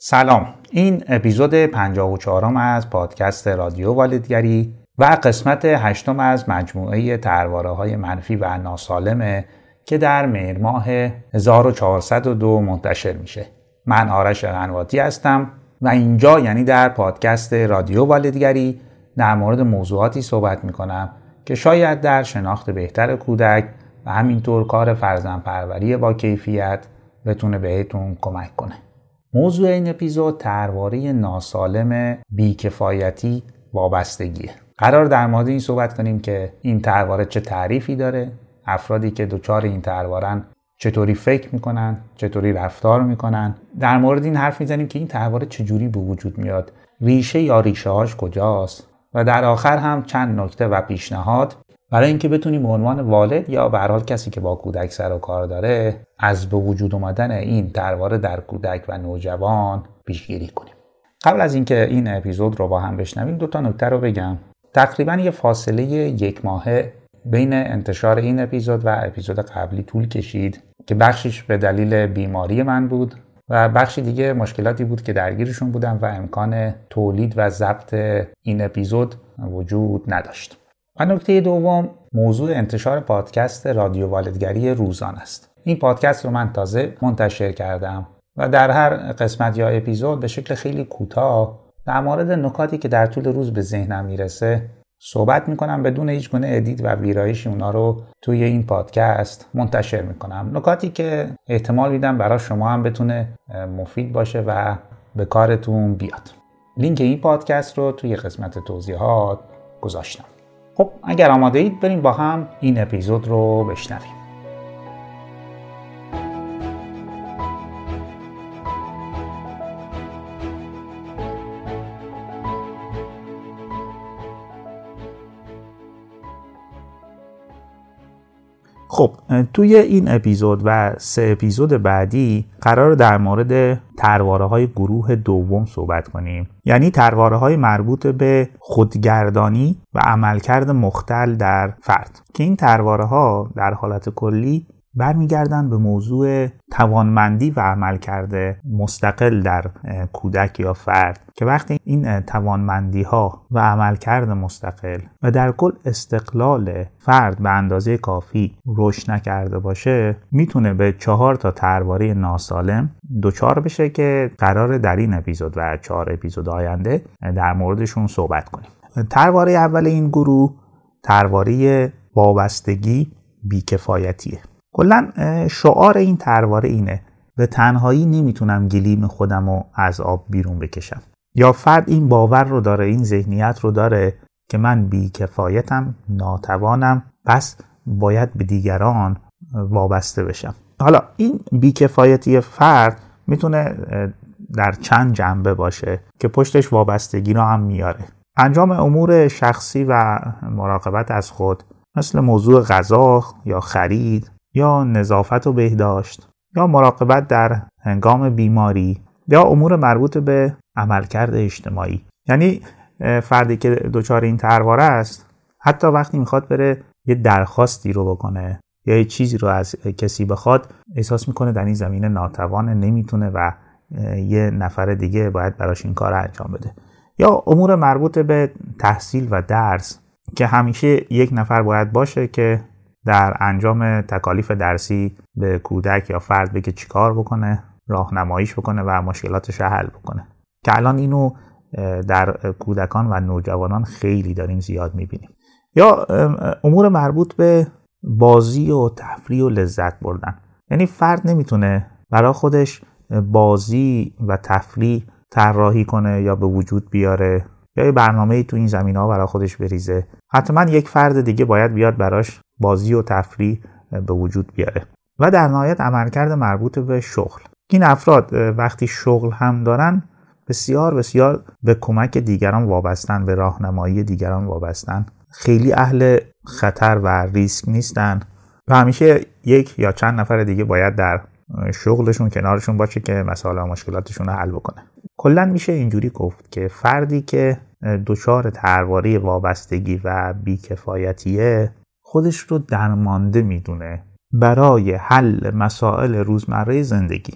سلام. این اپیزود 54 از پادکست رادیو والدگری و قسمت هشتم از مجموعه ترواره های منفی و ناسالمه که در مهر ماه 1402 منتشر میشه. من آرش غنواتی هستم و اینجا یعنی در پادکست رادیو والدگری در مورد موضوعاتی صحبت می‌کنم که شاید در شناخت بهتر کودک و همینطور کار فرزن پروری با کیفیت بتونه بهتون کمک کنه. موضوع این اپیزود ترواره ناسالم بیکفایتی وابستگیه قرار در مورد این صحبت کنیم که این ترواره چه تعریفی داره افرادی که دچار این تروارن چطوری فکر می‌کنن چطوری رفتار می‌کنن. در مورد این حرف می‌زنیم که این ترواره چجوری به وجود میاد ریشه یا ریشه هاش کجاست و در آخر هم چند نکته و پیشنهاد برای اینکه بتونیم به عنوان والد یا به حال کسی که با کودک سر و کار داره از به وجود اومدن این ترواره در کودک و نوجوان پیشگیری کنیم قبل از اینکه این اپیزود رو با هم بشنویم دو تا نکته رو بگم تقریبا یه فاصله یک ماهه بین انتشار این اپیزود و اپیزود قبلی طول کشید که بخشش به دلیل بیماری من بود و بخشی دیگه مشکلاتی بود که درگیرشون بودم و امکان تولید و ضبط این اپیزود وجود نداشت. و نکته دوم موضوع انتشار پادکست رادیو والدگری روزان است. این پادکست رو من تازه منتشر کردم و در هر قسمت یا اپیزود به شکل خیلی کوتاه در مورد نکاتی که در طول روز به ذهنم می‌رسه صحبت می‌کنم بدون هیچ گونه edit و ویرایش اونا رو توی این پادکست منتشر می‌کنم. نکاتی که احتمال میدم برای شما هم بتونه مفید باشه و به کارتون بیاد. لینک این پادکست رو توی قسمت توضیحات گذاشتم. خب اگر آماده اید بریم با هم این اپیزود رو بشنویم. خب توی این اپیزود و سه اپیزود بعدی قرار در مورد ترواره های گروه دوم صحبت کنیم. یعنی ترواره های مربوط به خودگردانی و عملکرد مختل در فرد. که این ترواره ها در حالت کلی برمیگردن به موضوع توانمندی و عمل کرده مستقل در کودک یا فرد که وقتی این توانمندی ها و عملکرد مستقل و در کل استقلال فرد به اندازه کافی رشد نکرده باشه می‌تونه به چهار تا ترواره ناسالم دچار بشه که قرار در این اپیزود و چهار اپیزود آینده در موردشون صحبت کنیم. ترواره اول این گروه ترواره وابستگی بیکفایتیه. کلا شعار این ترواره اینه. به تنهایی نمی‌تونم گلیم خودم رو از آب بیرون بکشم. یا فرد این باور رو داره این ذهنیت رو داره که من بیکفایتم ناتوانم پس باید به دیگران وابسته بشم. حالا این بیکفایتی فرد می‌تونه در چند جنبه باشه که پشتش وابستگی رو هم میاره. انجام امور شخصی و مراقبت از خود مثل موضوع غذا یا خرید یا نظافت و بهداشت یا مراقبت در هنگام بیماری یا امور مربوط به عملکرد اجتماعی. یعنی فردی که دچار این ترواره است حتی وقتی می‌خواد بره یه درخواستی رو بکنه یا یه چیزی رو از کسی بخواد احساس می‌کنه در این زمینه ناتوانه نمی‌تونه و یه نفر دیگه باید براش این کار انجام بده. یا امور مربوط به تحصیل و درس که همیشه یک نفر باید باشه که در انجام تکالیف درسی به کودک یا فرد بگه چیکار بکنه راهنماییش بکنه و مشکلاتش حل بکنه. که الان اینو در کودکان و نوجوانان خیلی داریم زیاد می‌بینیم. یا امور مربوط به بازی و تفریح و لذت بردن. یعنی فرد نمی‌تونه برای خودش بازی و تفریح طراحی کنه یا به وجود بیاره. یا یه برنامه تو این زمین ها برای خودش بریزه. حتما یک فرد دیگه باید بیاد براش بازی و تفریح به وجود بیاره. و در نهایت عملکرد مربوط به شغل. این افراد وقتی شغل هم دارن بسیار بسیار به کمک دیگران وابستن به راهنمایی دیگران وابستن. خیلی اهل خطر و ریسک نیستن. و همیشه یک یا چند نفر دیگه باید در شغلشون کنارشون باشه که مسائل و مشکلاتشون رو حل بکنه. کلا میشه اینجوری گفت که فردی که دچار ترواره وابستگی و بیکفایتیه خودش رو درمانده می‌دونه برای حل مسائل روزمره زندگی.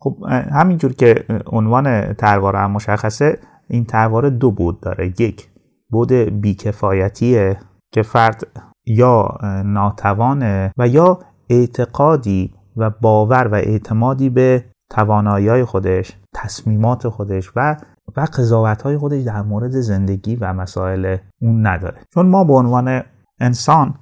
خب همینجور که عنوان ترواره هم مشخصه این ترواره دو بود داره. یک بود بیکفایتیه که فرد یا ناتوانه و یا اعتقادی و باور و اعتمادی به توانایی خودش تصمیمات خودش و و قضاوت های خودش در مورد زندگی و مسائل اون نداره. چون ما به عنوان انسان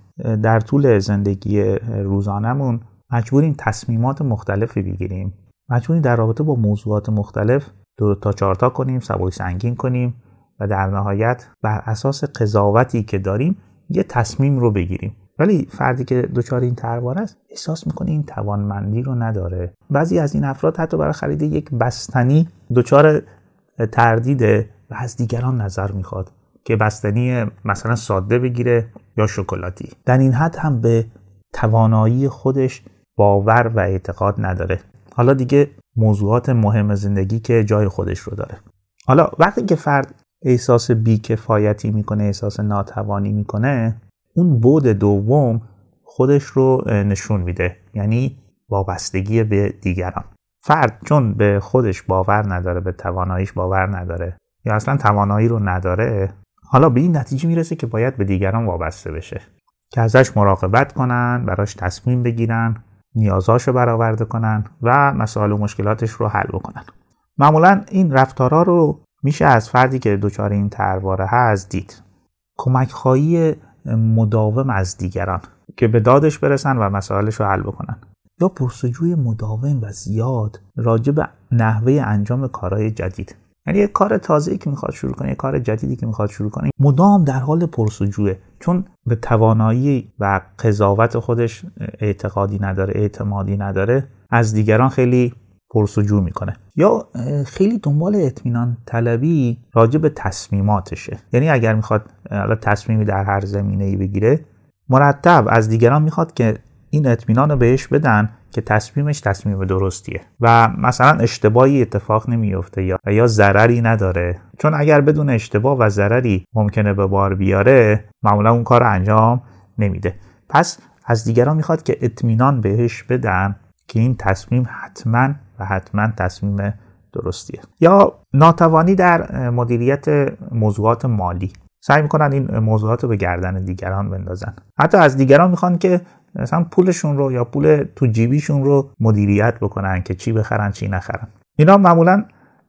در طول زندگی روزانمون مجبوریم تصمیمات مختلفی بگیریم. مجبوریم در رابطه با موضوعات مختلف دو تا چارتا کنیم سبک سنگین کنیم و در نهایت بر اساس قضاوتی که داریم یه تصمیم رو بگیریم. ولی فردی که دچار این تروار است احساس می‌کنه این توانمندی رو نداره. بعضی از این افراد حتی برای خرید یک بستنی دچار تردیده و از دیگران نظر می‌خواد که بستنی مثلا ساده بگیره یا شکلاتی. در این حد هم به توانایی خودش باور و اعتقاد نداره. حالا دیگه موضوعات مهم زندگی که جای خودش رو داره. حالا وقتی که فرد احساس بیکفایتی می‌کنه احساس ناتوانی می‌کنه اون بود دوم خودش رو نشون میده یعنی وابستگی به دیگران. فرد چون به خودش باور نداره به تواناییش باور نداره یا اصلا توانایی رو نداره حالا به این نتیجه می‌رسه که باید به دیگران وابسته بشه که ازش مراقبت کنن براش تصمیم بگیرن نیازاشو برآورده کنن و مسائل و مشکلاتش رو حل بکنن. معمولا این رفتارها رو میشه از فردی که دچار این ترواره هست دید. کمک خواهی مداوم از دیگران که به دادش برسن و مسائلش رو حل بکنن. یا پرسجوی مداوم و زیاد راجع به نحوه انجام کارهای جدید. یعنی یک کار تازه‌ای که می‌خواد شروع کنه یک کار جدیدی که می‌خواد شروع کنه مدام در حال پرسجوه. چون به توانایی و قضاوت خودش اعتقادی نداره اعتمادی نداره از دیگران خیلی پرسجو می‌کنه. یا خیلی دنبال اطمینان طلبی راجع به تصمیماتشه. یعنی اگر می‌خواد تصمیمی در هر زمینه ای بگیره مرتب از دیگران می‌خواد که این اطمینان رو بهش بدن که تصمیمش تصمیم درستیه. و مثلا اشتباهی اتفاق نمیفته یا یا ضرری نداره. چون اگر بدون اشتباه و ضرری ممکنه به بار بیاره معمولا اون کار انجام نمیده. پس از دیگران می‌خواد که اطمینان بهش بدن که این تصمیم حتما و حتما تصمیم درستیه. یا ناتوانی در مدیریت موضوعات مالی. سعی می‌کنن این موضوعات رو به گردن دیگران بندازن. حتی از دیگران می‌خوان که مثلا پولشون رو یا پول تو جیبیشون رو مدیریت بکنن که چی بخرن چی نخرن. اینا معمولا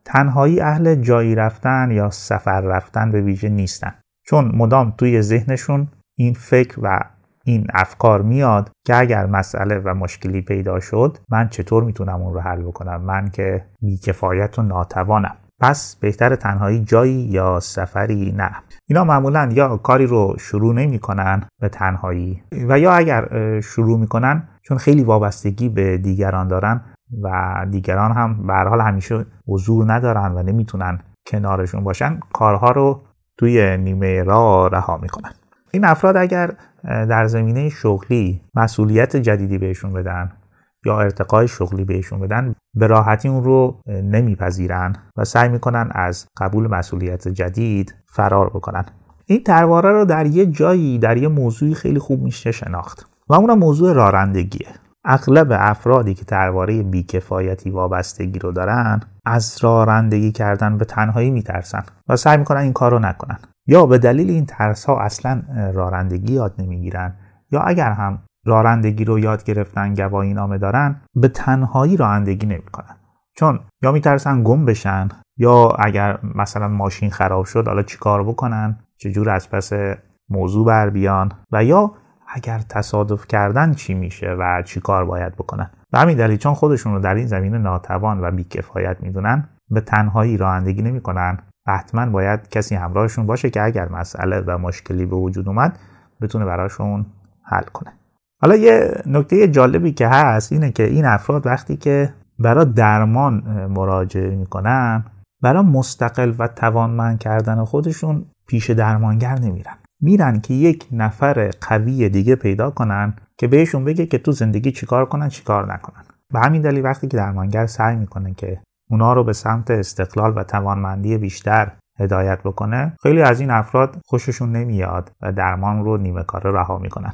تنهایی اهل جایی رفتن یا سفر رفتن به ویژه نیستن. چون مدام توی ذهنشون این فکر و این افکار میاد که اگر مسئله و مشکلی پیدا شد من چطور می‌تونم اون رو حل بکنم؟ من که بیکفایت و ناتوانم. پس بهتر تنهایی جایی یا سفری نه. اینا معمولا یا کاری رو شروع نمی‌کنن به تنهایی و یا اگر شروع می‌کنن چون خیلی وابستگی به دیگران دارن و دیگران هم به حال همیشه حضور ندارن و نمی‌تونن کنارشون باشن کارها رو توی نیمه راه رها می‌کنن. این افراد اگر در زمینه شغلی مسئولیت جدیدی بهشون بدن یا ارتقای شغلی بهشون بدن به راحتی اون رو نمیپذیرن و سعی می‌کنن از قبول مسئولیت جدید فرار بکنن. این ترواره رو در یه جایی در یه موضوعی خیلی خوب میشه شناخت و اون موضوع رارندگیه اغلب افرادی که ترواره بیکفایتی وابستگی رو دارن از رارندگی کردن به تنهایی میترسن و سعی می‌کنن این کار رو نکنن. یا به دلیل این ترس ها اصلا رارندگی یاد نمی‌گیرن یا اگر هم رانندگی رو یاد گرفتن گواهی نامه دارن به تنهایی رانندگی نمی‌کنن. چون یا میترسن گم بشن یا اگر مثلا ماشین خراب شد حالا چیکار بکنن؟ چجور از پس موضوع بر بیان؟ و یا اگر تصادف کردن چی میشه و چیکار باید بکنن؟ و همین دلیل چون خودشون رو در این زمینه ناتوان و بیکفایت می‌دونن به تنهایی رانندگی نمی‌کنن حتما باید کسی همراهشون باشه که اگر مسئله و مشکلی به وجود اومد بتونه براشون حل کنه. حالا یه نکته جالبی که هست اینه که این افراد وقتی که برای درمان مراجعه می‌کنن برای مستقل و توانمند کردن خودشون پیش درمانگر نمیرن. میرن که یک نفر قوی دیگه پیدا کنن که بهشون بگه که تو زندگی چیکار کنن چیکار نکنن. به همین دلیل وقتی که درمانگر سعی می‌کنه که اونا رو به سمت استقلال و توانمندی بیشتر هدایت بکنه خیلی از این افراد خوششون نمیاد و درمان رو نیمه کاره رها می‌کنن.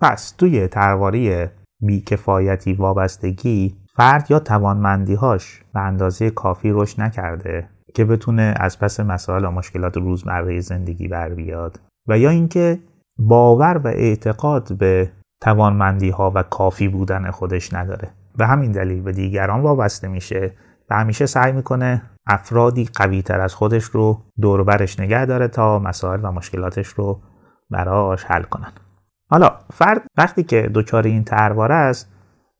پس توی ترواری بیکفایتی وابستگی فرد یا توانمندیهاش به اندازه کافی رشد نکرده که بتونه از پس مسائل و مشکلات روزمره زندگی بر بیاد و یا اینکه باور و اعتقاد به توانمندی ها و کافی بودن خودش نداره. به همین دلیل به دیگران وابسته میشه و همیشه سعی می‌کنه افرادی قوی تر از خودش رو دوربرش نگه داره تا مسائل و مشکلاتش رو براش حل کنن. حالا فرد وقتی که دچار این ترواره است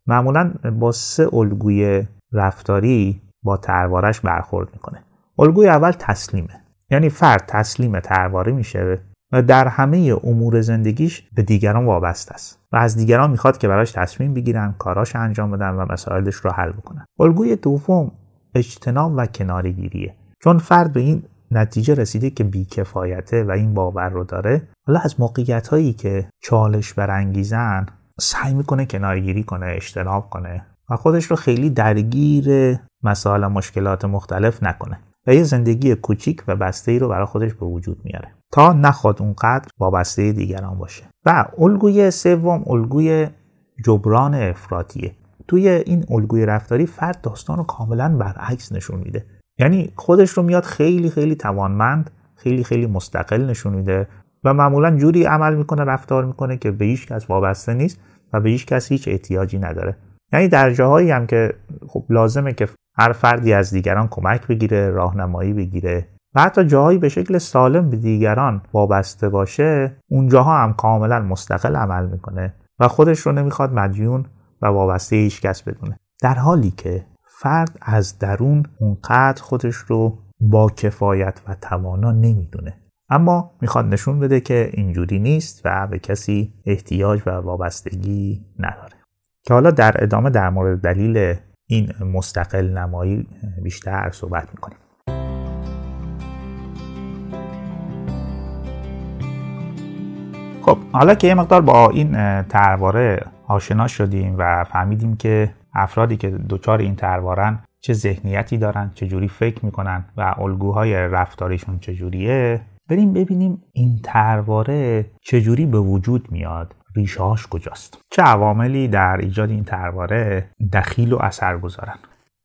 معمولا با سه الگوی رفتاری با تروارش برخورد می‌کنه. الگوی اول تسلیمه. یعنی فرد تسلیم ترواره میشه و در همه امور زندگیش به دیگران وابسته است و از دیگران می‌خواد که براش تصمیم بگیرن کاراش انجام بدن و مسائلش رو حل بکنن. الگوی دوم اجتناب و کنارگیریه. چون فرد به این نتیجه رسیده که بیکفایته و این باور رو داره حالا از موقعیت هایی که چالش برانگیزن سعی می‌کنه کنارگیری کنه اجتناب کنه و خودش رو خیلی درگیر مسائل و مشکلات مختلف نکنه و یه زندگی کوچیک و بسته ای رو برای خودش به وجود میاره تا نخواد اونقدر وابسته دیگران باشه. و الگوی سوم الگوی جبران افراطیه. توی این الگوی رفتاری فرد داستان رو کاملا برعکس نشون میده. یعنی خودش رو میاد خیلی خیلی توانمند خیلی خیلی مستقل نشون میده و معمولا جوری عمل می‌کنه رفتار می‌کنه که به هیچ کس وابسته نیست و به هیچ کس هیچ احتیاجی نداره. یعنی در جاهایی هم که خب لازمه که هر فردی از دیگران کمک بگیره راهنمایی بگیره و حتی جاهایی به شکل سالم به دیگران وابسته باشه اونجاها هم کاملا مستقل عمل می‌کنه و خودش رو نمی‌خواد مدیون و وابسته هیچ کس بدونه. در حالی که فرد از درون اونقدر خودش رو با کفایت و توانا نمی‌دونه. اما می‌خواد نشون بده که اینجوری نیست و به کسی احتیاج و وابستگی نداره. که حالا در ادامه در مورد دلیل این مستقل نمایی بیشتر صحبت می‌کنیم. خب حالا که یه مقدار با این ترواره آشنا شدیم و فهمیدیم که افرادی که دچار این تروارن چه ذهنیتی دارن چه جوری فکر می‌کنن و الگوهای رفتاریشون چجوریه بریم ببینیم این ترواره چجوری به وجود میاد. ریشهاش کجاست؟ چه عواملی در ایجاد این ترواره دخیل و اثر گذارن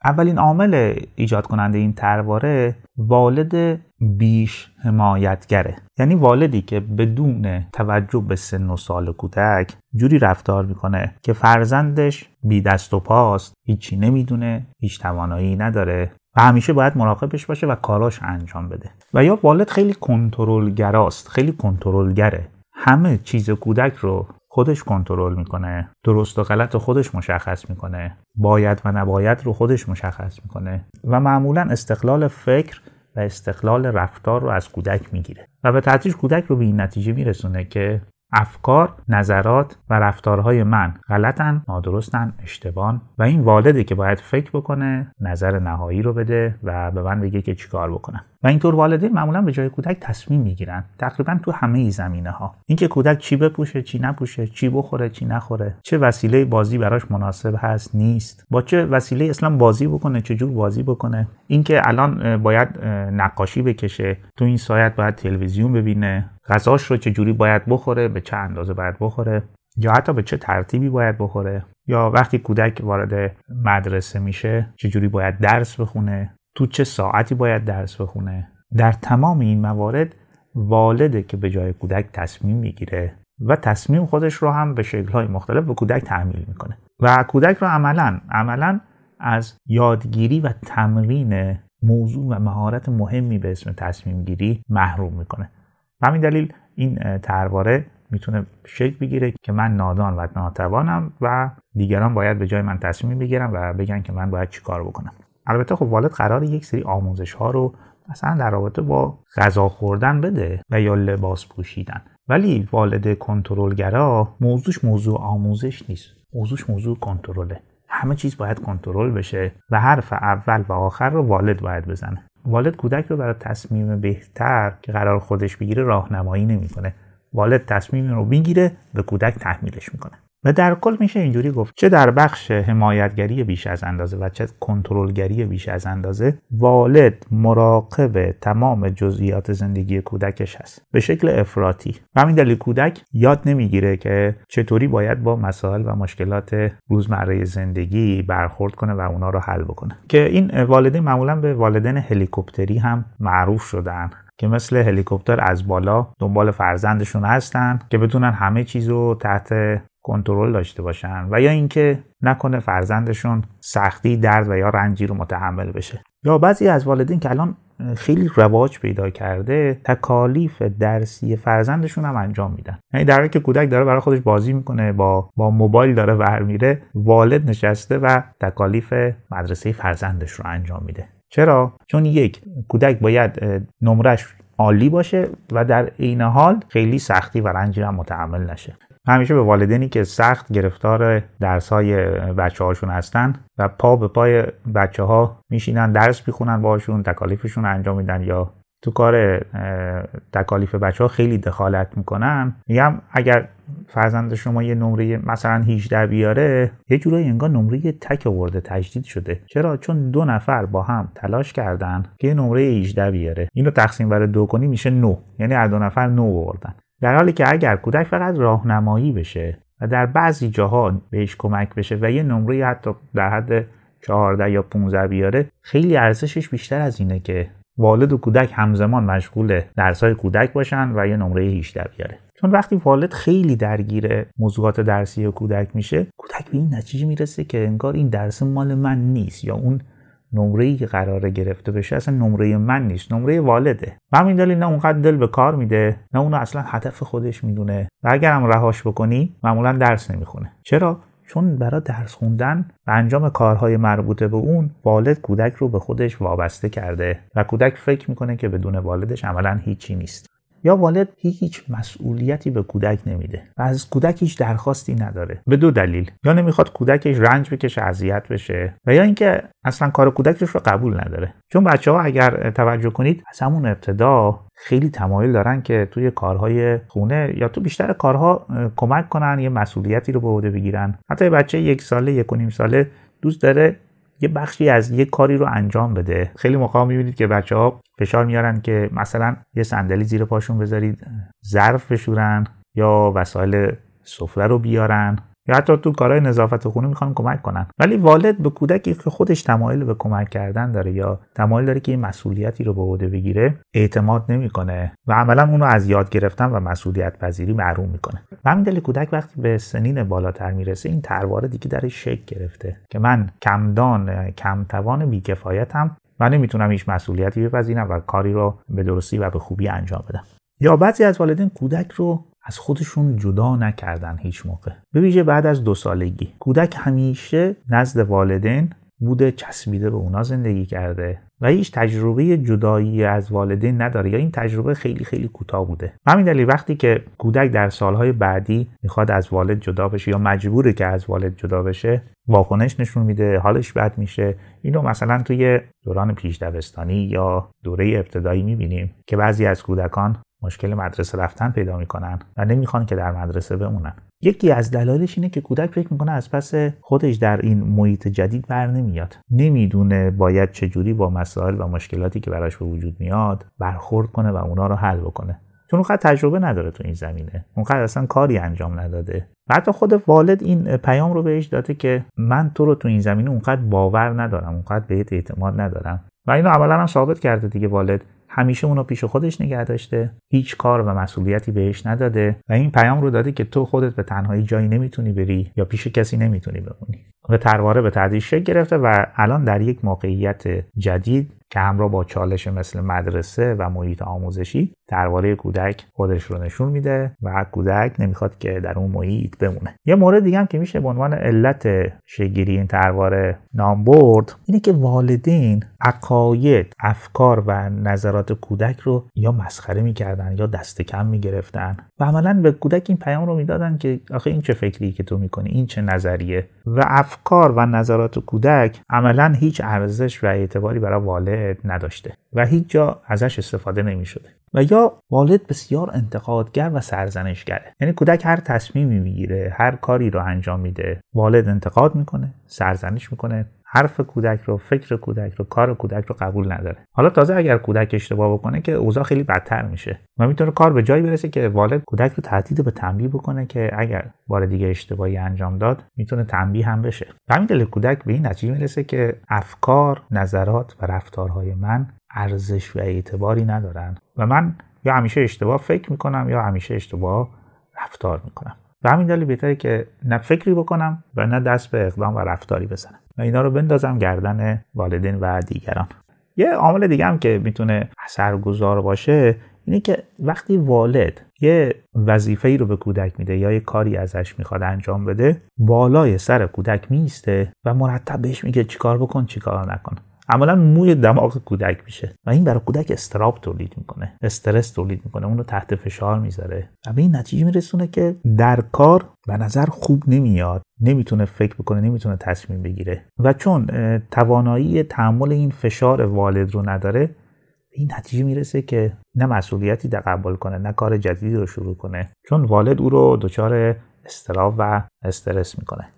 اولین عامل ایجاد کننده این ترواره والد بیش حمایتگره. یعنی والدی که بدون توجه به سن و سال کودک جوری رفتار می‌کنه که فرزندش بی دست و پاست هیچی نمی‌دونه هیچ توانایی نداره و همیشه باید مراقبش باشه و کاراش انجام بده. و یا والد خیلی کنترلگراست خیلی کنترلگره. همه چیز کودک رو خودش کنترل می‌کنه. درست و غلط رو خودش مشخص می‌کنه. باید و نباید رو خودش مشخص می‌کنه. و معمولا استقلال فکر و استقلال رفتار رو از کودک می‌گیره. و به تدریج کودک رو به این نتیجه میرسونه که افکار، نظرات و رفتارهای من غلطن، نادرستن، اشتبان و این والده که باید فکر بکنه، نظر نهایی رو بده و به من بگه که چیکار بکنم. و اینطور والدین معمولا به جای کودک تصمیم می‌گیرن. تقریبا تو همه ای زمینه ها اینکه کودک چی بپوشه چی نپوشه چی بخوره چی نخوره چه وسیله بازی براش مناسب هست نیست. با چه وسیله اصلا بازی بکنه چه جور بازی بکنه. اینکه الان باید نقاشی بکشه. تو این سایت باید تلویزیون ببینه. غذاش رو چه جوری باید بخوره به چه اندازه باید بخوره. یا حتی به چه ترتیبی باید بخوره. یا وقتی کودک وارد مدرسه میشه چجوری باید درس بخونه. تو چه ساعتی باید درس بخونه؟ در تمام این موارد والده که به جای کودک تصمیم می‌گیره و تصمیم خودش رو هم به شکلهای مختلف به کودک تحمیل می‌کنه و کودک رو عملا عملا از یادگیری و تمرین موضوع و مهارت مهمی به اسم تصمیم گیری محروم می‌کنه. و همین دلیل این ترواره می‌تونه شکل بگیره که من نادان و ناتوانم و دیگران باید به جای من تصمیم بگیرن و بگن که من باید چیکار بکنم. البته خب والد قرار یک سری آموزش ها رو مثلا در رابطه با غذا خوردن بده و یا لباس پوشیدن. ولی والد کنترلگرا موضوعش موضوع آموزش نیست. موضوعش موضوع کنترله. همه چیز باید کنترل بشه و حرف اول و آخر رو والد باید بزنه. والد کودک رو برای تصمیم بهتر که قرار خودش بگیره راهنمایی نمی‌کنه. والد تصمیم رو می‌گیره به کودک تحمیلش می‌کنه. و در کل میشه اینجوری گفت. چه در بخش حمایتگری بیش از اندازه و چه کنترلگری بیش از اندازه والد مراقب تمام جزئیات زندگی کودکش هست. به شکل افراطی. و همین دلیل کودک یاد نمی‌گیره که چطوری باید با مسائل و مشکلات روزمره زندگی برخورد کنه و اونا رو حل بکنه. که این والدین معمولا به والدین هلیکوپتری هم معروف شدن. که مثل هلیکوپتر از بالا دنبال فرزندشون هستن که بتونن همه چیز رو تحت کنترل داشته باشن و یا اینکه نکنه فرزندشون سختی درد و یا رنجی رو متحمل بشه. یا بعضی از والدین که الان خیلی رواج پیدا کرده تکالیف درسی فرزندشون هم انجام میدن. یعنی در که کودک داره برای خودش بازی می‌کنه با با موبایل داره ور میره والد نشسته و تکالیف مدرسه فرزندش رو انجام میده. چرا؟ چون یک کودک باید نمرش عالی باشه و در عین حال خیلی سختی و رنجی هم متحمل نشه. همیشه به والدینی که سخت گرفتار درس های بچه هاشون هستن و پا به پای بچه ها میشینن درس می‌خونن باشون تکالیفشون انجام میدن یا تو کار تکالیف بچه ها خیلی دخالت می‌کنن میگم اگر فرزند شما یه نمره مثلا 18 بیاره یه جورایی انگار نمره تک آورده تجدید شده. چرا؟ چون دو نفر با هم تلاش کردن که یه نمره 18 بیاره. اینو تقسیم بر دو کنی میشه 9 یعنی هر دو نفر 9 آوردن. در حالی که اگر کودک فقط راهنمایی بشه و در بعضی جاها بهش کمک بشه و یه نمره حتی در حد 14 یا 15 بیاره خیلی ارزشش بیشتر از اینه که والد و کودک همزمان مشغول درسای کودک باشن و یه نمره 18 بیاره. چون وقتی والد خیلی درگیر موضوعات درسی کودک میشه کودک به این نتیجه می‌رسه که انگار این درس مال من نیست یا اون نمره که قراره گرفته بشه اصلا نمره من نیست نمره والده. و همین دلیل نه اونقدر دل به کار میده نه اونو اصلا هدف خودش می‌دونه. و اگرم رهاش بکنی معمولا درس نمی‌خونه. چرا؟ چون برای درس خوندن و انجام کارهای مربوطه به اون والد کودک رو به خودش وابسته کرده و کودک فکر می‌کنه که بدون والدش عملا هیچی نیست. یا والد هیچ مسئولیتی به کودک نمیده و از کودک هیچ درخواستی نداره. به دو دلیل. یا نمی‌خواد کودکش رنج بکشه اذیت بشه و یا اینکه اصلا کار کودکش رو قبول نداره. چون بچه ها اگر توجه کنید از همون ابتدا خیلی تمایل دارن که توی کارهای خونه یا تو بیشتر کارها کمک کنن یه مسئولیتی رو به عهده بگیرن. حتی بچه یک ساله یک و نیم ساله دوست داره یه بخشی از یه کاری رو انجام بده. خیلی موقع می‌بینید که بچه ها فشار میارن که مثلا یه صندلی زیر پاشون بذارید ظرف بشورن یا وسایل سفره رو بیارن. یا حتی تو کارهای نظافت خونه می‌خوان کمک کنن. ولی والد به کودکی که خودش تمایل به کمک کردن داره یا تمایل داره که این مسئولیتی رو به عهده بگیره اعتماد نمی‌کنه و عملا اونو از یاد گرفتن و مسئولیت پذیری محروم می‌کنه. و همین دلیل کودک وقتی به سنین بالاتر می‌رسه این ترواره دیگه درش شک گرفته که من کمدان کمتوان بیکفایتم و نمی‌تونم هیچ مسئولیتی بپذیرم و کاری رو به درستی و به خوبی انجام بدم. یا بعضی از والدین کودک رو از خودشون جدا نکردن هیچ موقع. به ویژه بعد از دو سالگی. کودک همیشه نزد والدین بوده چسبیده به اونا زندگی کرده و هیچ تجربه جدایی از والدین نداره یا این تجربه خیلی خیلی کوتاه بوده. همین دلیل وقتی که کودک در سالهای بعدی می‌خواد از والد جدا بشه یا مجبوره که از والد جدا بشه واکنش نشون میده حالش بد میشه. اینو مثلا توی دوران پیش دبستانی یا دوره ابتدایی می‌بینیم که بعضی از کودکان مشکل مدرسه رفتن پیدا می‌کنن و نمی‌خوان که در مدرسه بمونن. یکی از دلایلش اینه که کودک فکر می‌کنه از پس خودش در این محیط جدید بر نمیاد. نمی‌دونه باید چجوری با مسائل و مشکلاتی که براش به وجود میاد برخورد کنه و اونا رو حل بکنه. چون اونقدر تجربه نداره تو این زمینه. اونقدر اصلا کاری انجام نداده. و حتی خود والد این پیام رو بهش داده که من تو رو تو این زمینه اونقدر باور ندارم اونقدر بهت اعتماد ندارم. و اینو عملا هم ثابت کرده دیگه والد. همیشه اونو پیش خودش نگه داشته هیچ کار و مسئولیتی بهش نداده و این پیام رو داده که تو خودت به تنهایی جایی نمی‌تونی بری یا پیش کسی نمی‌تونی بمونی. و ترواره به تدریج شکل گرفته و الان در یک موقعیت جدید که همراه با چالش مثل مدرسه و محیط آموزشی درباره کودک خودش رو نشون میده و کودک نمی‌خواد که در اون محیط بمونه. یه مورد دیگه هم که میشه به عنوان علت شگیری این ترواره نام برد اینه که والدین عقاید افکار و نظرات کودک رو یا مسخره می‌کردن یا دست کم می‌گرفتن و عملا به کودک این پیام رو می‌دادن که آخه این چه فکری که تو می‌کنی؟ این چه نظریه؟ و افکار و نظرات کودک عملا هیچ ارزش و اعتباری برای والد نداشته و هیچ جا ازش استفاده نمی شده و یا والد بسیار انتقادگر و سرزنشگره. یعنی کودک هر تصمیمی می‌گیره هر کاری رو انجام میده والد انتقاد می‌کنه سرزنش می‌کنه حرف کودک رو فکر کودک رو کار کودک رو قبول نداره. حالا تازه اگر کودک اشتباه بکنه که اوضاع خیلی بدتر میشه. و می‌تونه کار به جایی برسه که والد کودک رو تهدید به تنبیه بکنه که اگر بار دیگه اشتباهی انجام داد می‌تونه تنبیه هم بشه. به همین دلیل کودک به این نتیجه می‌رسه که افکار نظرات و رفتارهای من ارزش و اعتباری ندارن و من یا همیشه اشتباه فکر می‌کنم یا همیشه اشتباه رفتار می‌کنم. به همین دلیل بهتره که نه فکری بکنم و نه دست به اقدام و رفتاری بزنم. و اینا رو بندازم گردن والدین و دیگران. یه عامل دیگه هم که می‌تونه اثرگذار باشه اینه که وقتی والد یه وظیفه ای رو به کودک میده یا یه کاری ازش می‌خواد انجام بده بالای سر کودک میسته و مرتب بهش میگه چیکار بکن چیکار نکن. عملا موی دماغ کودک میشه و این برای کودک استراب تولید می‌کنه. استرس تولید می‌کنه. اون رو تحت فشار می‌ذاره. و به این نتیجه میرسونه که در کار به نظر خوب نمیاد. نمی‌تونه فکر بکنه نمی‌تونه تصمیم بگیره. و چون توانایی تحمل این فشار والد رو نداره این نتیجه می‌رسه که نه مسئولیتی تقبل کنه نه کار جدیدی رو شروع کنه. چون والد او رو دچار استراب و استرس می‌کنه.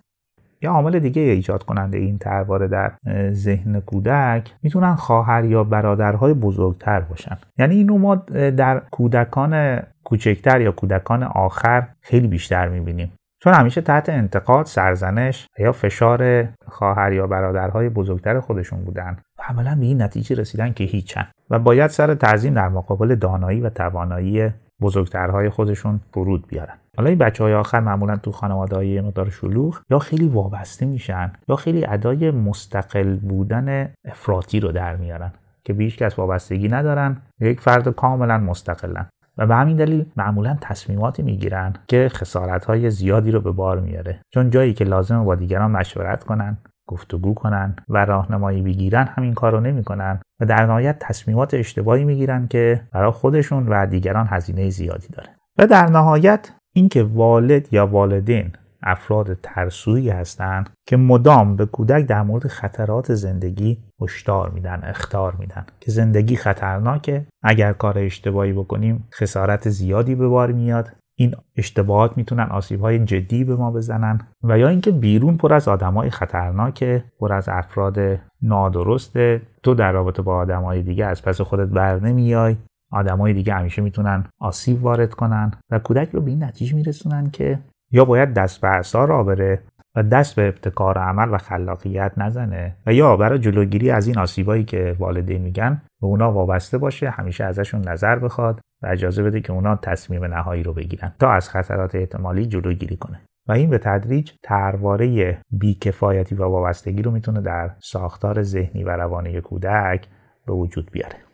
یا عامل دیگه ایجاد کننده این ترواره در ذهن کودک می‌تونن خواهر یا برادرهای بزرگتر باشن. یعنی اینو ما در کودکان کوچکتر یا کودکان آخر خیلی بیشتر می‌بینیم. چون همیشه تحت انتقاد سرزنش یا فشار خواهر یا برادرهای بزرگتر خودشون بودن و عملا به این نتیجه رسیدن که هیچن و باید سر تعظیم در مقابل دانایی و توانایی بزرگترهای خودشون فرود بیارن. حالا این بچه های آخر معمولا تو خانواده های مقدار شلوغ یا خیلی وابسته میشن یا خیلی ادای مستقل بودن افراطی رو در میارن که بیش کس وابستگی ندارن یک فرد کاملا مستقلن و به همین دلیل معمولا تصمیماتی می‌گیرن که خسارت های زیادی رو به بار میاره. چون جایی که لازم با دیگران مشورت کنن گفتگو کنن و راهنمایی بگیرن همین کار رو نمی‌کنن و در نهایت تصمیمات اشتباهی می‌گیرن که برای خودشون و دیگران هزینه زیادی داره. و در نهایت اینکه والد یا والدین افراد ترسویی هستند که مدام به کودک در مورد خطرات زندگی هشدار میدن اختار میدن. که زندگی خطرناکه. اگر کار اشتباهی بکنیم خسارت زیادی به بار میاد. این اشتباهات می‌تونن آسیب های جدی به ما بزنن. و یا اینکه بیرون پر از آدمای خطرناکه پر از افراد نادرسته تو در رابطه با آدمای دیگه از پس خودت بر نمیای. آدمای دیگه همیشه می‌تونن آسیب وارد کنن و کودک رو به این نتیجه میرسونن که یا باید دست به عصا را بره و دست به ابتکار عمل و خلاقیت نزنه و یا برای جلوگیری از این آسیبایی که والدین میگن به اونا وابسته باشه همیشه ازشون نظر بخواد و اجازه بده که اونا تصمیم نهایی رو بگیرن تا از خطرات احتمالی جلوگیری کنه. و این به تدریج ترواره بیکفایتی و وابستگی رو می‌تونه در ساختار ذهنی و روانی کودک به وجود بیاره.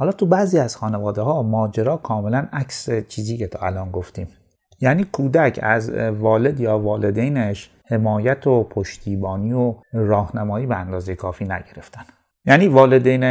حالا تو بعضی از خانواده ها ماجرا کاملا عکس چیزی که تا الان گفتیم. یعنی کودک از والد یا والدینش حمایت و پشتیبانی و راهنمایی به اندازه کافی نگرفتن. یعنی والدین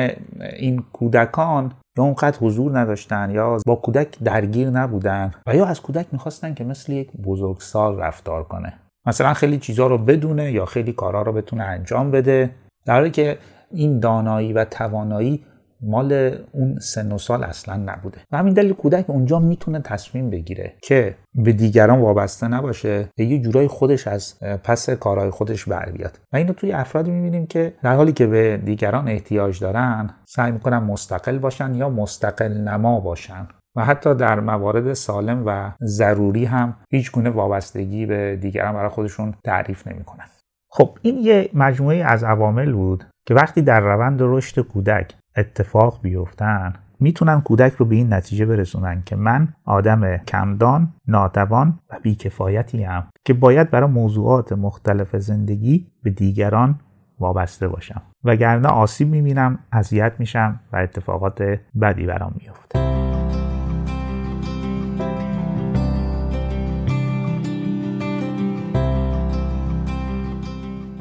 این کودکان یا اونقدر حضور نداشتن یا با کودک درگیر نبودن و یا از کودک می‌خواستن که مثل یک بزرگسال رفتار کنه. مثلا خیلی چیزها رو بدونه یا خیلی کارها رو بتونه انجام بده. در حالی که این دانایی و توانایی مال اون سن و سال اصلا نبوده. و همین دلیل کودک اونجا می‌تونه تصمیم بگیره که به دیگران وابسته نباشه به یه جورای خودش از پس کارهای خودش بر بیاد. و اینو توی افرادی می‌بینیم که در حالی که به دیگران احتیاج دارن سعی می‌کنن مستقل باشن یا مستقل نما باشن. و حتی در موارد سالم و ضروری هم هیچ گونه وابستگی به دیگران برای خودشون تعریف نمی‌کنن. خب این یه مجموعه از عوامل بود که وقتی در روند رشد کودک اتفاق بیفتن می‌تونن کودک رو به این نتیجه برسونن که من آدم کمدان، ناتوان و بیکفایتی هم که باید برای موضوعات مختلف زندگی به دیگران وابسته باشم. وگرنه آسیب می‌بینم اذیت میشم و اتفاقات بدی برام میفته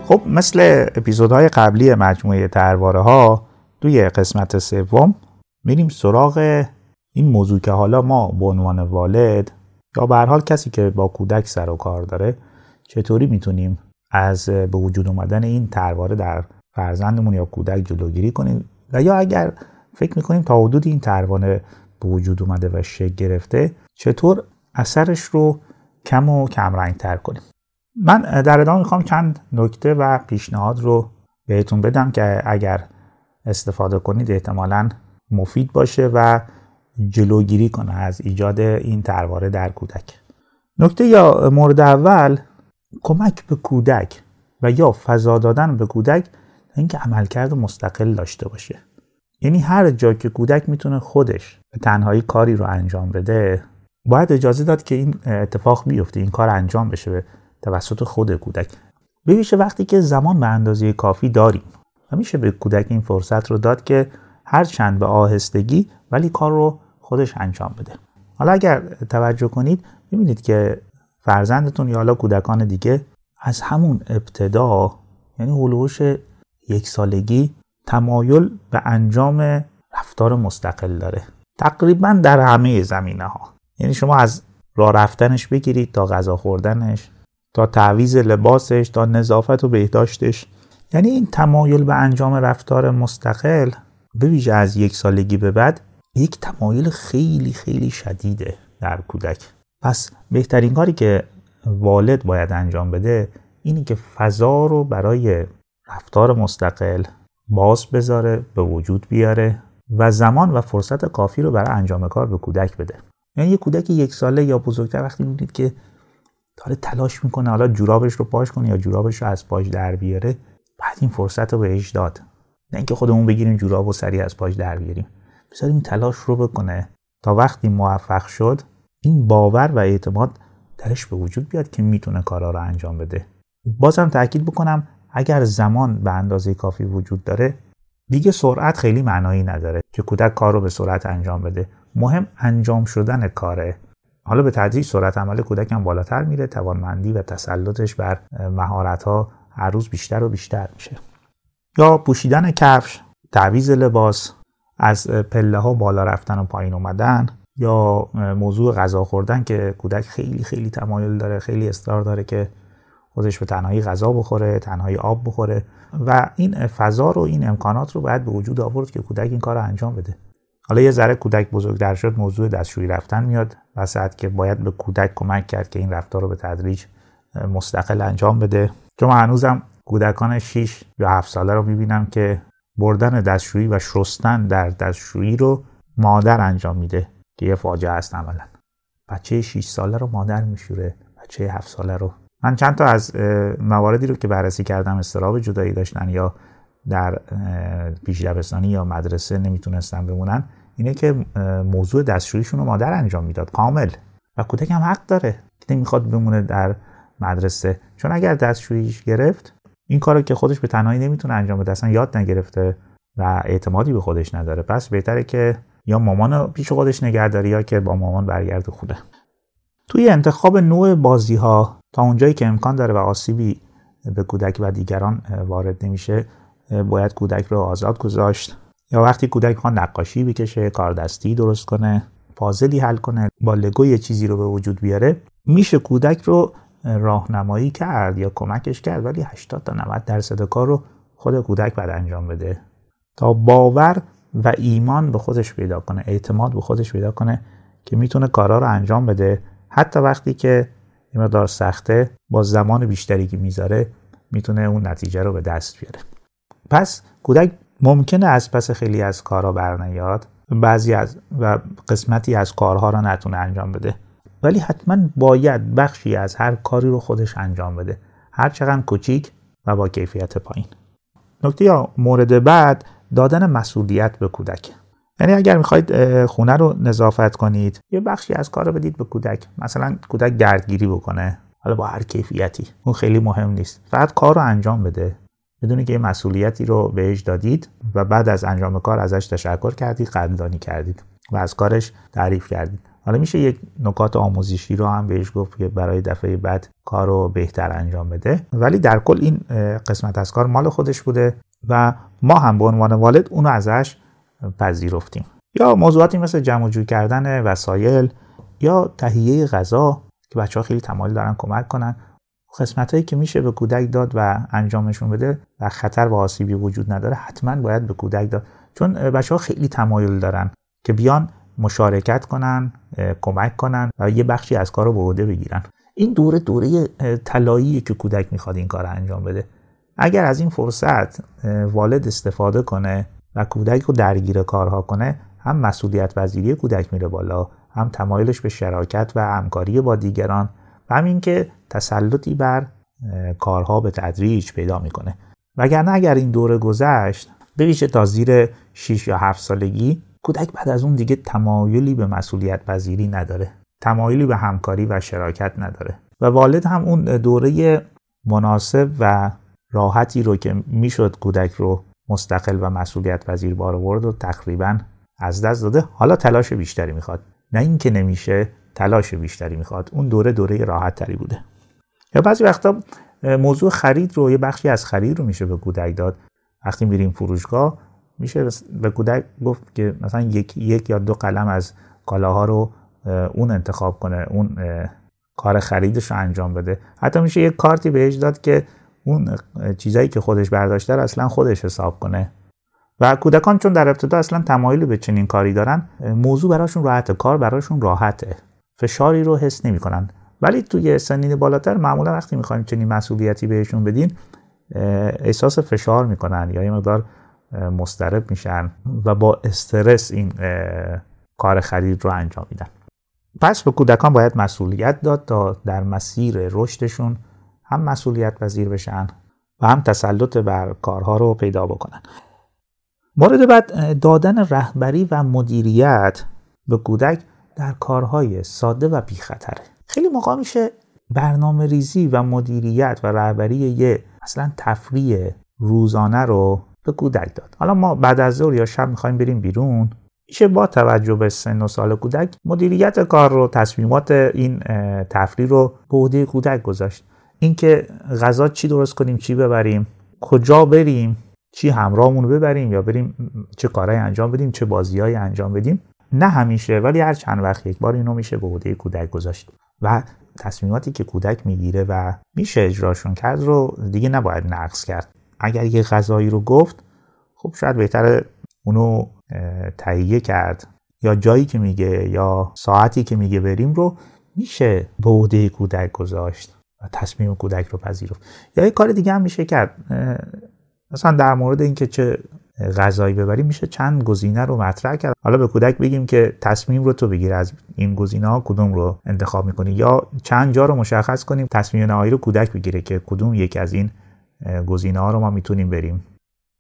خب مثل اپیزودهای قبلی مجموعه ترواره ها توی قسمت سوم میریم سراغ این موضوع که حالا ما به عنوان والد یا به حال کسی که با کودک سر و کار داره چطوری می‌تونیم از به وجود اومدن این ترواره در فرزندمون یا کودک جلوگیری کنیم؟ و یا اگر فکر می‌کنیم تا حدود این تروانه به وجود اومده و شکل گرفته چطور اثرش رو کم و کم تر کنیم؟ من در ادامه می‌خوام چند نکته و پیشنهاد رو بهتون بدم که اگر استفاده کنید احتمالا مفید باشه و جلوگیری کنه از ایجاد این ترواره در کودک. نکته یا مورد اول کمک به کودک و یا فضا دادن به کودک اینکه عملکرد مستقل داشته باشه. یعنی هر جا که کودک می‌تونه خودش به تنهایی کاری رو انجام بده باید اجازه داد که این اتفاق بیفته این کار انجام بشه. توسط خود کودک. بویژه وقتی که زمان به اندازه کافی داریم. و میشه به کودک این فرصت رو داد که هر چند به آهستگی ولی کار رو خودش انجام بده. حالا اگر توجه کنید می‌بینید که فرزندتون یا حالا کودکان دیگه از همون ابتدا یعنی هلوش یک سالگی تمایل به انجام رفتار مستقل داره. تقریبا در همه زمینه ها یعنی شما از راه رفتنش بگیرید تا غذا خوردنش. تا تعویز لباسش تا نظافت و بهداشتش. یعنی این تمایل به انجام رفتار مستقل به ویژه از یک سالگی به بعد یک تمایل خیلی خیلی شدیده در کودک. پس بهترین کاری که والد باید انجام بده اینی که فضا رو برای رفتار مستقل باز بذاره به وجود بیاره و زمان و فرصت کافی رو برای انجام کار به کودک بده. یعنی یه کودک یک ساله یا بزرگتر وقتی می‌دید که داره تلاش می‌کنه حالا جورابش رو پاش کنه یا جورابش رو از پاش در بیاره. بعد این فرصت رو بهش داد. نه اینکه خودمون بگیریم جوراب و سریع از پاش در بیاریم. بذاریم تلاش رو بکنه. تا وقتی موفق شد این باور و اعتماد درش به وجود بیاد که می‌تونه کارا رو انجام بده. بازم تاکید بکنم اگر زمان به اندازه کافی وجود داره دیگه سرعت خیلی معنایی نداره که کودک کار رو به سرعت انجام بده. مهم انجام شدن کاره. حالا به تدریج سرعت عمل کودک هم بالاتر میره توانمندی و تسلطش بر مهارت ها هر روز بیشتر و بیشتر میشه. یا پوشیدن کفش تعویز لباس از پله ها بالا رفتن و پایین اومدن یا موضوع غذا خوردن که کودک خیلی خیلی تمایل داره خیلی اصرار داره که خودش به تنهایی غذا بخوره تنهایی آب بخوره و این فضا رو این امکانات رو باید به وجود آورد که کودک این کار رو انجام بده. حالا یه ذره کودک بزرگتر شد موضوع دستشویی رفتن میاد وسط که باید به کودک کمک کرد که این رفتار رو به تدریج مستقل انجام بده. چون هنوزم کودکان 6 یا 7 ساله رو می‌بینم که بردن دستشویی و شستن در دستشویی رو مادر انجام میده که یه فاجعه است عملا. بچه 6 ساله رو مادر میشوره بچه 7 ساله رو. من چند تا از مواردی رو که بررسی کردم استراب جدایی داشتن یا در پیش یا مدرسه نمی‌تونستن بمونن اینه که موضوع دستشوییشون رو مادر انجام می‌داد کامل. و کودک هم حق داره. که نمی‌خواد بمونه در مدرسه. چون اگر دستشوییش گرفت این کارو که خودش به تنهایی نمی‌تونه انجام بده اصلا یاد نگرفته و اعتمادی به خودش نداره. پس بهتره که یا مامان پیش خودش نگهداری یا که با مامان برگرده خوده. توی انتخاب نوع بازی ها تا اونجایی که امکان داره و آسیبی به کودک و دیگران وارد نمیشه باید کودک رو آزاد گذاشت. یا وقتی کودک خوان نقاشی بکشه کاردستی درست کنه پازلی حل کنه با لگو یه چیزی رو به وجود بیاره میشه کودک رو راهنمایی کرد یا کمکش کرد ولی 80 تا 90 درصد کار رو خود کودک باید انجام بده. تا باور و ایمان به خودش پیدا کنه اعتماد به خودش پیدا کنه که می‌تونه کارا رو انجام بده. حتی وقتی که این مقدار سخته با زمان بیشتری که می‌ذاره می‌تونه اون نتیجه رو به دست بیاره. پس کودک ممکنه از پس خیلی از کارها برنیاد بعضی از و قسمتی از کارها رو نتونه انجام بده. ولی حتما باید بخشی از هر کاری رو خودش انجام بده. هر چقدر کوچیک و با کیفیت پایین. نکته یا مورد بعد دادن مسئولیت به کودک. یعنی اگر می‌خواید خونه رو نظافت کنید یه بخشی از کار رو بدید به کودک. مثلا کودک گردگیری بکنه. حالا با هر کیفیتی. اون خیلی مهم نیست. فقط کار رو انجام بده. بدونی که یه مسئولیتی رو بهش دادید و بعد از انجام کار ازش تشکر کردید قدردانی کردید و از کارش تعریف کردید. حالا میشه یک نکات آموزشی رو هم بهش گفت که برای دفعه بعد کار رو بهتر انجام بده. ولی در کل این قسمت از کار مال خودش بوده و ما هم به عنوان والد اونو ازش پذیرفتیم. یا موضوعاتی مثل جمع جور کردن وسایل یا تهیه غذا که بچه ها خیلی تمایل دارن کمک کنن. قسمت هایی که میشه به کودک داد و انجامشون بده و خطر و آسیبی وجود نداره حتما باید به کودک داد. چون بچه ها خیلی تمایل دارن که بیان مشارکت کنن کمک کنن و یه بخشی از کار رو به عهده بگیرن. این دوره دوره طلایی که کودک می‌خواد این کار انجام بده. اگر از این فرصت والد استفاده کنه و کودک رو درگیر کارها کنه هم مسئولیت وزیری کودک میره بالا هم تمایلش به شراکت و همکاری با دیگران و همین که تسلطی بر کارها به تدریج پیدا می‌کنه. وگرنه اگر این دوره گذشت به ویژه تا زیر 6 یا 7 سالگی کودک بعد از اون دیگه تمایلی به مسئولیت پذیری نداره. تمایلی به همکاری و شراکت نداره. و والد هم اون دوره مناسب و راحتی رو که می‌شد کودک رو مستقل و مسئولیت پذیر بار آورد و تقریبا از دست داده. حالا تلاش بیشتری می‌خواد. نه اینکه نمیشه تلاش بیشتری می‌خواد اون دوره دوره راحت تری بوده. یا بعضی وقتا موضوع خرید رو یه بخشی از خرید رو میشه به کودک داد. وقتی میریم فروشگاه میشه به کودک گفت که مثلا یک, یک یا دو قلم از کالاها رو اون انتخاب کنه اون کار خریدش رو انجام بده. حتی میشه یک کارتی بهش داد که اون چیزایی که خودش برداشته رو اصلا خودش حساب کنه. و کودکان چون در ابتدا اصلا تمایلی به چنین کاری دارن موضوع براشون راحته کار براشون راحته. فشاری رو حس نمی‌کنن. ولی توی سنین بالاتر معمولا وقتی می‌خوایم چنین مسئولیتی بهشون بدین احساس فشار می‌کنن یا یه مقدار مسترب میشن و با استرس این کار خرید رو انجام میدن. پس به کودکان باید مسئولیت داد تا در مسیر رشدشون هم مسئولیت پذیر بشن و هم تسلط بر کارها رو پیدا بکنن. مورد بعد دادن رهبری و مدیریت به کودک در کارهای ساده و بیخطره. خیلی موقع میشه برنامه ریزی و مدیریت و رهبری یه اصلا تفریح روزانه رو به کودک داد. حالا ما بعد از ظهر یا شب می‌خوایم بریم بیرون. میشه با توجه به سن و سال کودک مدیریت کار رو تصمیمات این تفریح رو به عهده کودک گذاشت. اینکه غذا چی درست کنیم چی ببریم کجا بریم چی همراهمون ببریم یا بریم چه کارهایی انجام بدیم چه بازیهایی انجام بدیم. نه همیشه ولی هر چند وقت یک بار اینو میشه به عهده کودک گذاشت. و تصمیماتی که کودک می‌گیره و میشه اجراشون کرد رو دیگه نباید نقص کرد. اگر یه غذایی رو گفت خب شاید بهتره اونو تهیه کرد. یا جایی که میگه یا ساعتی که میگه بریم رو میشه به عهده کودک گذاشت و تصمیم کودک رو پذیرفت. یا یه کار دیگه هم میشه کرد. مثلا در مورد اینکه چه غذایی ببریم میشه چند گزینه رو مطرح کرد. حالا به کودک بگیم که تصمیم رو تو بگیر از این گزینه ها کدوم رو انتخاب می‌کنی یا چند جا رو مشخص کنیم تصمیم نهایی رو کودک بگیره که کدوم یکی از این گزینه ها رو ما می‌تونیم بریم.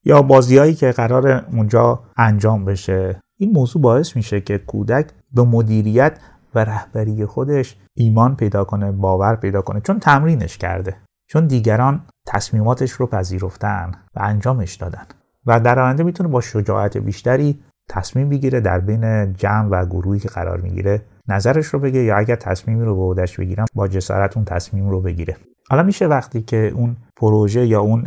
یا بازیهایی که قرار اونجا انجام بشه. این موضوع باعث میشه که کودک به مدیریت و رهبری خودش ایمان پیدا کنه باور پیدا کنه. چون تمرینش کرده. چون دیگران تصمیماتش رو پذیرفتن و انجامش دادن. و در آینده می‌تونه با شجاعت بیشتری تصمیم بگیره در بین جمع و گروهی که قرار می‌گیره نظرش رو بگه یا اگر تصمیمی رو به عهدهش بگیرم با جسارت اون تصمیم رو بگیره. حالا میشه وقتی که اون پروژه یا اون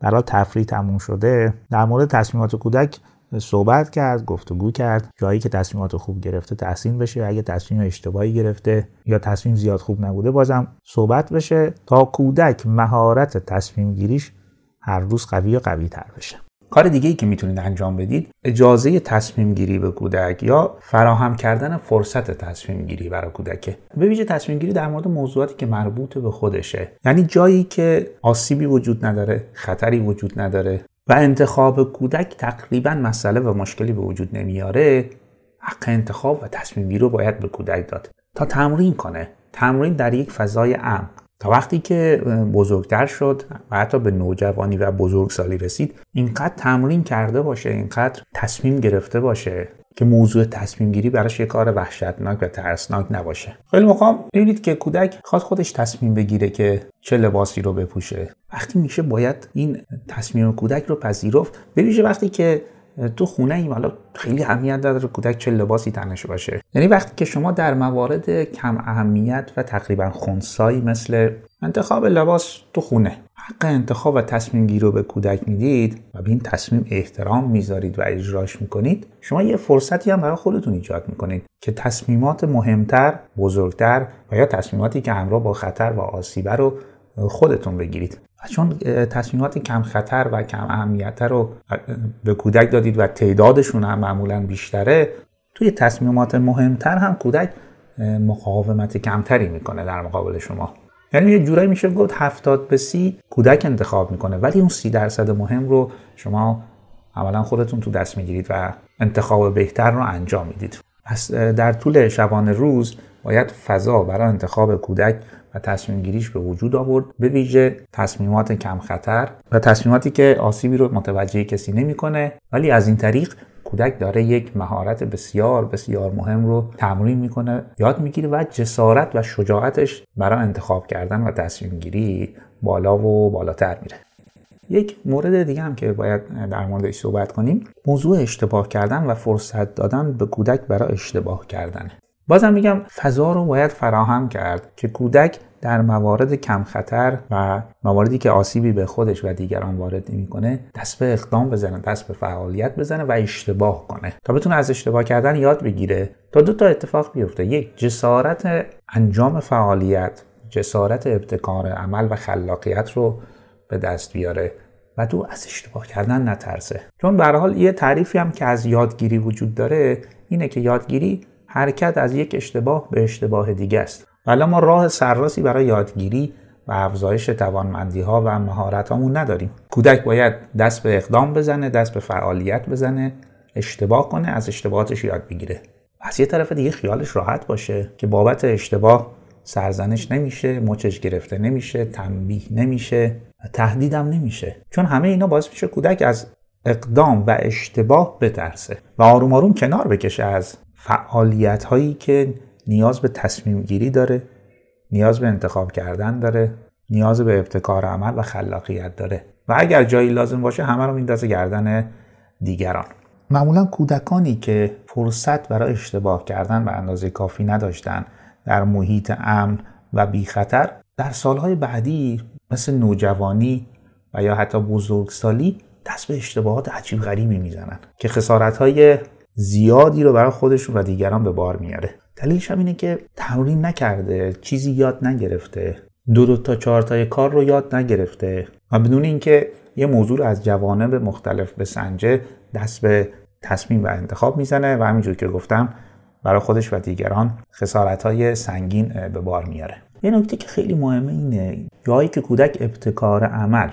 برای تفریح تموم شده در مورد تصمیمات کودک صحبت کرد گفتگو کرد. جایی که تصمیمات خوب گرفته تحسین بشه. اگه تصمیم اشتباهی گرفته یا تصمیم زیاد خوب نبوده بازم صحبت بشه تا کودک مهارت تصمیم گیریش هر روز قوی و قوی تر بشه. کار دیگه ای که می‌تونید انجام بدید اجازه تصمیم گیری به کودک یا فراهم کردن فرصت تصمیم گیری برای کودک به ویژه تصمیم گیری در مورد موضوعاتی که مربوط به خودشه. یعنی جایی که آسیبی وجود نداره خطری وجود نداره و انتخاب کودک تقریبا مسئله و مشکلی به وجود نمیاره حق انتخاب و تصمیم گیری رو باید به کودک داد تا تمرین کنه. تمرین در یک فضای امن. تا وقتی که بزرگتر شد و حتی به نوجوانی و بزرگسالی رسید اینقدر تمرین کرده باشه اینقدر تصمیم گرفته باشه که موضوع تصمیم گیری براش یه کار وحشتناک و ترسناک نباشه. خیلی موقع ببینید که کودک خواست خودش تصمیم بگیره که چه لباسی رو بپوشه. وقتی میشه باید این تصمیم کودک رو پذیرفت ببینید وقتی که تو خونه ایم. حالا خیلی اهمیت داره کودک چه لباسی تنش باشه. یعنی وقتی که شما در موارد کم اهمیت و تقریبا خونسایی مثل انتخاب لباس تو خونه حق انتخاب و تصمیم گیری رو به کودک می‌دید و به این تصمیم احترام می‌ذارید و اجراش می‌کنید شما یه فرصتی هم برای خودتون ایجاد می‌کنید که تصمیمات مهمتر بزرگتر و یا تصمیماتی که همراه با خطر و آسیبه رو خودتون بگیرید. چون تصمیمات کم خطر و کم اهمیت رو به کودک دادید و تعدادشون هم معمولا بیشتره توی تصمیمات مهمتر هم کودک مقاومت کمتری می‌کنه در مقابل شما. یعنی یه جورایی میشه گفت هفتاد به سی کودک انتخاب می‌کنه ولی اون سی درصد مهم رو شما عملا خودتون تو دست می‌گیرید و انتخاب بهتر رو انجام می‌دید. پس در طول شبانه روز باید فضا برای انتخاب کودک و تصمیم گیریش به وجود آورد به ویژه تصمیمات کم خطر و تصمیماتی که آسیبی رو متوجه کسی نمی‌کنه ولی از این طریق کودک داره یک مهارت بسیار بسیار مهم رو تمرین می‌کنه یاد می‌گیره و جسارت و شجاعتش برای انتخاب کردن و تصمیم گیری بالا و بالاتر میره. یک مورد دیگه هم که باید در موردش صحبت کنیم موضوع اشتباه کردن و فرصت دادن به کودک برای اشتباه کردن بازم میگم فضا رو باید فراهم کرد که کودک در موارد کم خطر و مواردی که آسیبی به خودش و دیگران وارد نمی‌کنه دست به اقدام بزنه دست به فعالیت بزنه و اشتباه کنه. تا بتونه از اشتباه کردن یاد بگیره تا دو تا اتفاق بیفته. یک جسارت انجام فعالیت جسارت ابتکار عمل و خلاقیت رو به دست بیاره و تو از اشتباه کردن نترسه. چون به حال یه تعریفی هم که از یادگیری وجود داره اینه که یادگیری حرکت از یک اشتباه به اشتباه دیگه است. ولی ما راه سرراسی برای یادگیری و افزایش توانمندی ها و مهارت هامون نداریم. کودک باید دست به اقدام بزنه دست به فعالیت بزنه اشتباه کنه از اشتباهاتش یاد بگیره. از یه طرف دیگه خیالش راحت باشه که بابت اشتباه سرزنش نمیشه مچش گرفته نمیشه تنبیه نمیشه تهدیدم نمیشه. چون همه اینا باعث میشه کودک از اقدام و اشتباه بترسه و آروم آروم کنار بکشه از فعالیت هایی که نیاز به تصمیم گیری داره نیاز به انتخاب کردن داره نیاز به ابتکار عمل و خلاقیت داره. و اگر جایی لازم باشه همه رو میندازه گردن دیگران. معمولا کودکانی که فرصت برای اشتباه کردن به اندازه کافی نداشتن در محیط امن و بی خطر در سالهای بعدی مثل نوجوانی و یا حتی بزرگسالی دست به اشتباهات عجیب غریبی می‌زنن که خسارت زیادی رو برای خودشون و دیگران به بار میاره. دلیلش هم اینه که تمرین نکرده چیزی یاد نگرفته. دو دو تا چهار تای کار رو یاد نگرفته. و بدون اینکه یه موضوع رو از جوانب مختلف به سنجه دست به تصمیم و انتخاب می‌زنه و همینجور که گفتم برای خودش و دیگران خسارت های سنگین به بار میاره. یه نکته که خیلی مهمه اینه جایی که کودک ابتکار عمل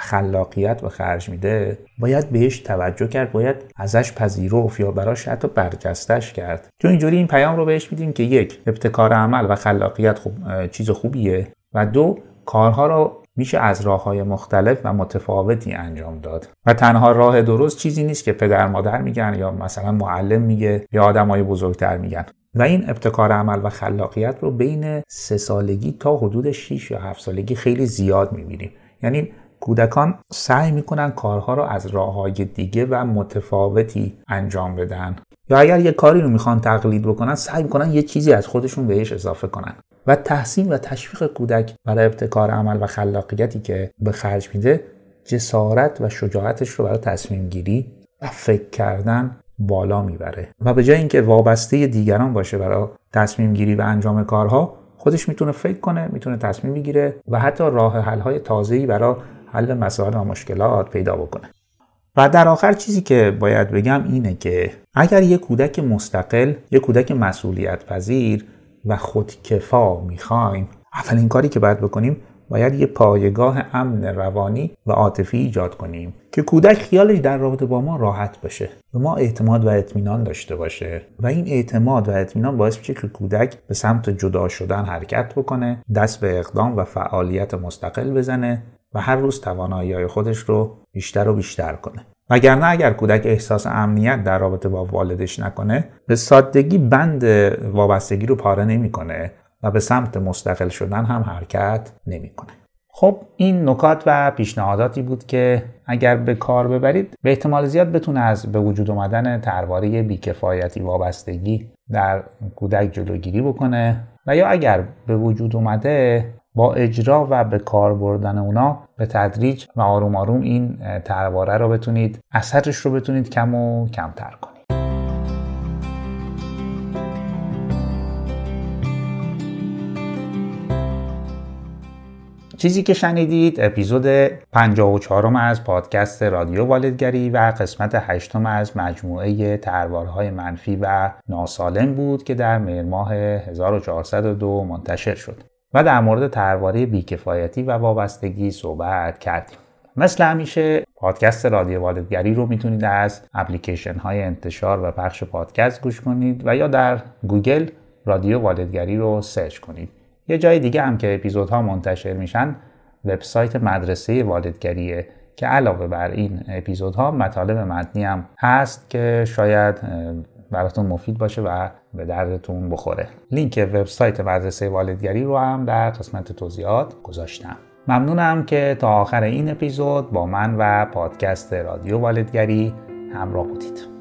خلاقیت به خرج میده باید بهش توجه کرد باید ازش پذیرفت یا براش حتی برجستش کرد. چون اینجوری این پیام رو بهش میدیم که یک ابتکار عمل و خلاقیت خوب چیز خوبیه و دو کارها رو میشه از راه های مختلف و متفاوتی انجام داد. و تنها راه درست چیزی نیست که پدر مادر میگن یا مثلا معلم میگه یا آدم های بزرگتر میگن. و این ابتکار عمل و خلاقیت رو بین سه سالگی تا حدود 6 یا 7 سالگی خیلی زیاد می‌بینیم. یعنی کودکان سعی می‌کنن کارها رو از راه های دیگه و متفاوتی انجام بدن. یا اگر یه کاری رو می‌خوان تقلید بکنن سعی می‌کنن یه چیزی از خودشون بهش اضافه کنن. و تحسین و تشویق کودک برای ابتکار عمل و خلاقیتی که به خرج میده جسارت و شجاعتش رو برای تصمیم گیری و فکر کردن بالا می‌بره. و به جای اینکه وابسته دیگران باشه برای تصمیم گیری و انجام کارها خودش می‌تونه فکر کنه می‌تونه تصمیم بگیره و حتی راه حل های تازه‌ای برای حل مسائل و مشکلات پیدا بکنه. و در آخر چیزی که باید بگم اینه که اگر یک کودک مستقل یک کودک مسئولیت پذیر و خودکفا می‌خوایم اولین کاری که باید بکنیم باید یه پایگاه امن روانی و عاطفی ایجاد کنیم که کودک خیالش در رابطه با ما راحت باشه به ما اعتماد و اطمینان داشته باشه. و این اعتماد و اطمینان باعث میشه که کودک به سمت جدا شدن حرکت بکنه دست به اقدام و فعالیت مستقل بزنه هر روز توانایی خودش رو بیشتر و بیشتر کنه. وگرنه اگر کودک احساس امنیت در رابطه با والدش نکنه به سادگی بند وابستگی رو پاره نمی‌کنه و به سمت مستقل شدن هم حرکت نمی‌کنه. خب این نکات و پیشنهاداتی بود که اگر به کار ببرید به احتمال زیاد بتونه از به وجود اومدن ترواره بیکفایتی وابستگی در کودک جلوگیری بکنه و یا اگر به وجود اومده با اجرا و به کار بردن اونا به تدریج و آروم آروم این ترواره رو بتونید اثرش رو بتونید کم و کمتر کنید. چیزی که شنیدید اپیزود 54 از پادکست رادیو والدگری و قسمت 8 از مجموعه طرحواره‌های منفی و ناسالم بود که در مهر ماه 1402 منتشر شد. و در مورد طرحواره بی‌کفایتی و وابستگی صحبت کردیم. مثل همیشه پادکست رادیو والدگری رو می‌تونید از اپلیکیشن های انتشار و پخش پادکست گوش کنید و یا در گوگل رادیو والدگری رو سرچ کنید. یه جای دیگه هم که اپیزودها منتشر میشن وبسایت مدرسه والدگریه که علاوه بر این اپیزودها مطالب متنی هم هست که شاید براتون مفید باشه و به دردتون بخوره. لینک وبسایت مدرسه والدگری رو هم در قسمت توضیحات گذاشتم. ممنونم که تا آخر این اپیزود با من و پادکست رادیو والدگری همراه بودید.